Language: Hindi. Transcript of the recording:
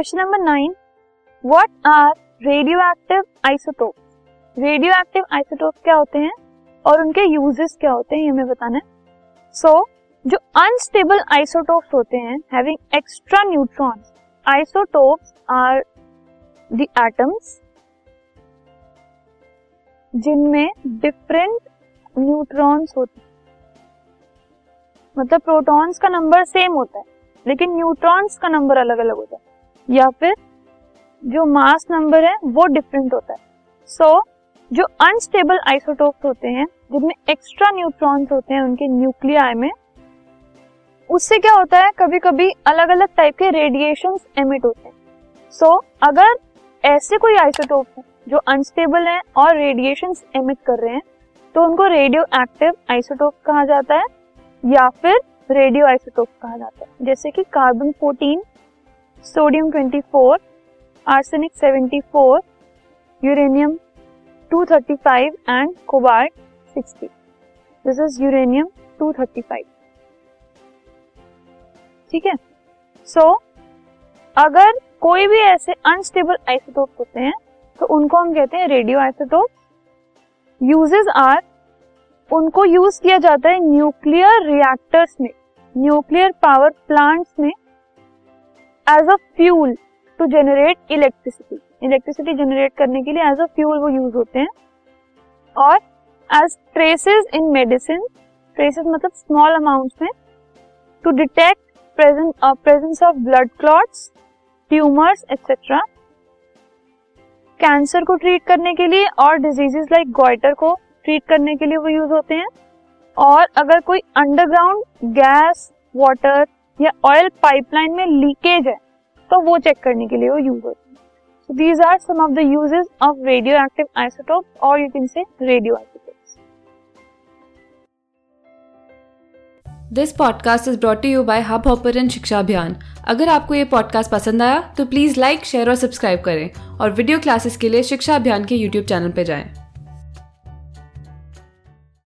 Question number nine what are radioactive isotope radioactive isotope क्या होते हैं और उनके यूजेस क्या होते हैं ये हमें बताना है। सो so, जो अनस्टेबल आइसोटोप्स होते हैं having extra neutrons isotopes are the atoms जिनमें डिफरेंट न्यूट्रॉन्स होते हैं। मतलब प्रोटॉन्स का नंबर सेम होता है लेकिन न्यूट्रॉन्स का नंबर अलग अलग होता है। या फिर जो मास नंबर है वो डिफरेंट होता है। सो so, जो अनस्टेबल आइसोटोप्स होते हैं जिनमें एक्स्ट्रा न्यूट्रॉन्स होते हैं उनके न्यूक्लियाई में उससे क्या होता है कभी कभी अलग अलग टाइप के रेडिएशन एमिट होते हैं। सो so, अगर ऐसे कोई आइसोटोप है जो अनस्टेबल है और रेडिएशन एमिट कर रहे हैं तो उनको रेडियो एक्टिव आइसोटोप कहा जाता है या फिर रेडियो आइसोटोप कहा जाता है। जैसे कि carbon 14, sodium 24, arsenic 74, uranium 235 and cobalt 60. This is uranium 235. ठीक है सो so, अगर कोई भी ऐसे अनस्टेबल आइसोटोप होते हैं तो उनको हम कहते हैं रेडियो आइसोटोप यूजेस आर उनको यूज़ किया जाता है न्यूक्लियर रिएक्टर्स में न्यूक्लियर पावर प्लांट्स में as a fuel to generate electricity electricity generate करने के लिए एज अ फ्यूल वो यूज़ होते हैं। और as traces in medicine traces मतलब स्मॉल अमाउंट्स में to detect presence of blood clots tumours etcetera cancer को ट्रीट करने के लिए और डिजीजेस लाइक गोइटर को ट्रीट करने के लिए वो यूज़ होते हैं। और अगर कोई अंडरग्राउंड गैस वाटर या ऑयल पाइपलाइन में लीकेज है तो वो चेक करने के लिए वो यूज़ होते हैं। So these are some of the uses of radioactive isotope और you can say radioisotopes this podcast is brought you by Hubhopper Shiksha Abhiyan अगर आपको ये पॉडकास्ट पसंद आया तो प्लीज़ लाइक शेयर और सब्सक्राइब करें। और वीडियो क्लासेस के लिए शिक्षा अभियान के यूट्यूब चैनल पर जाएँ।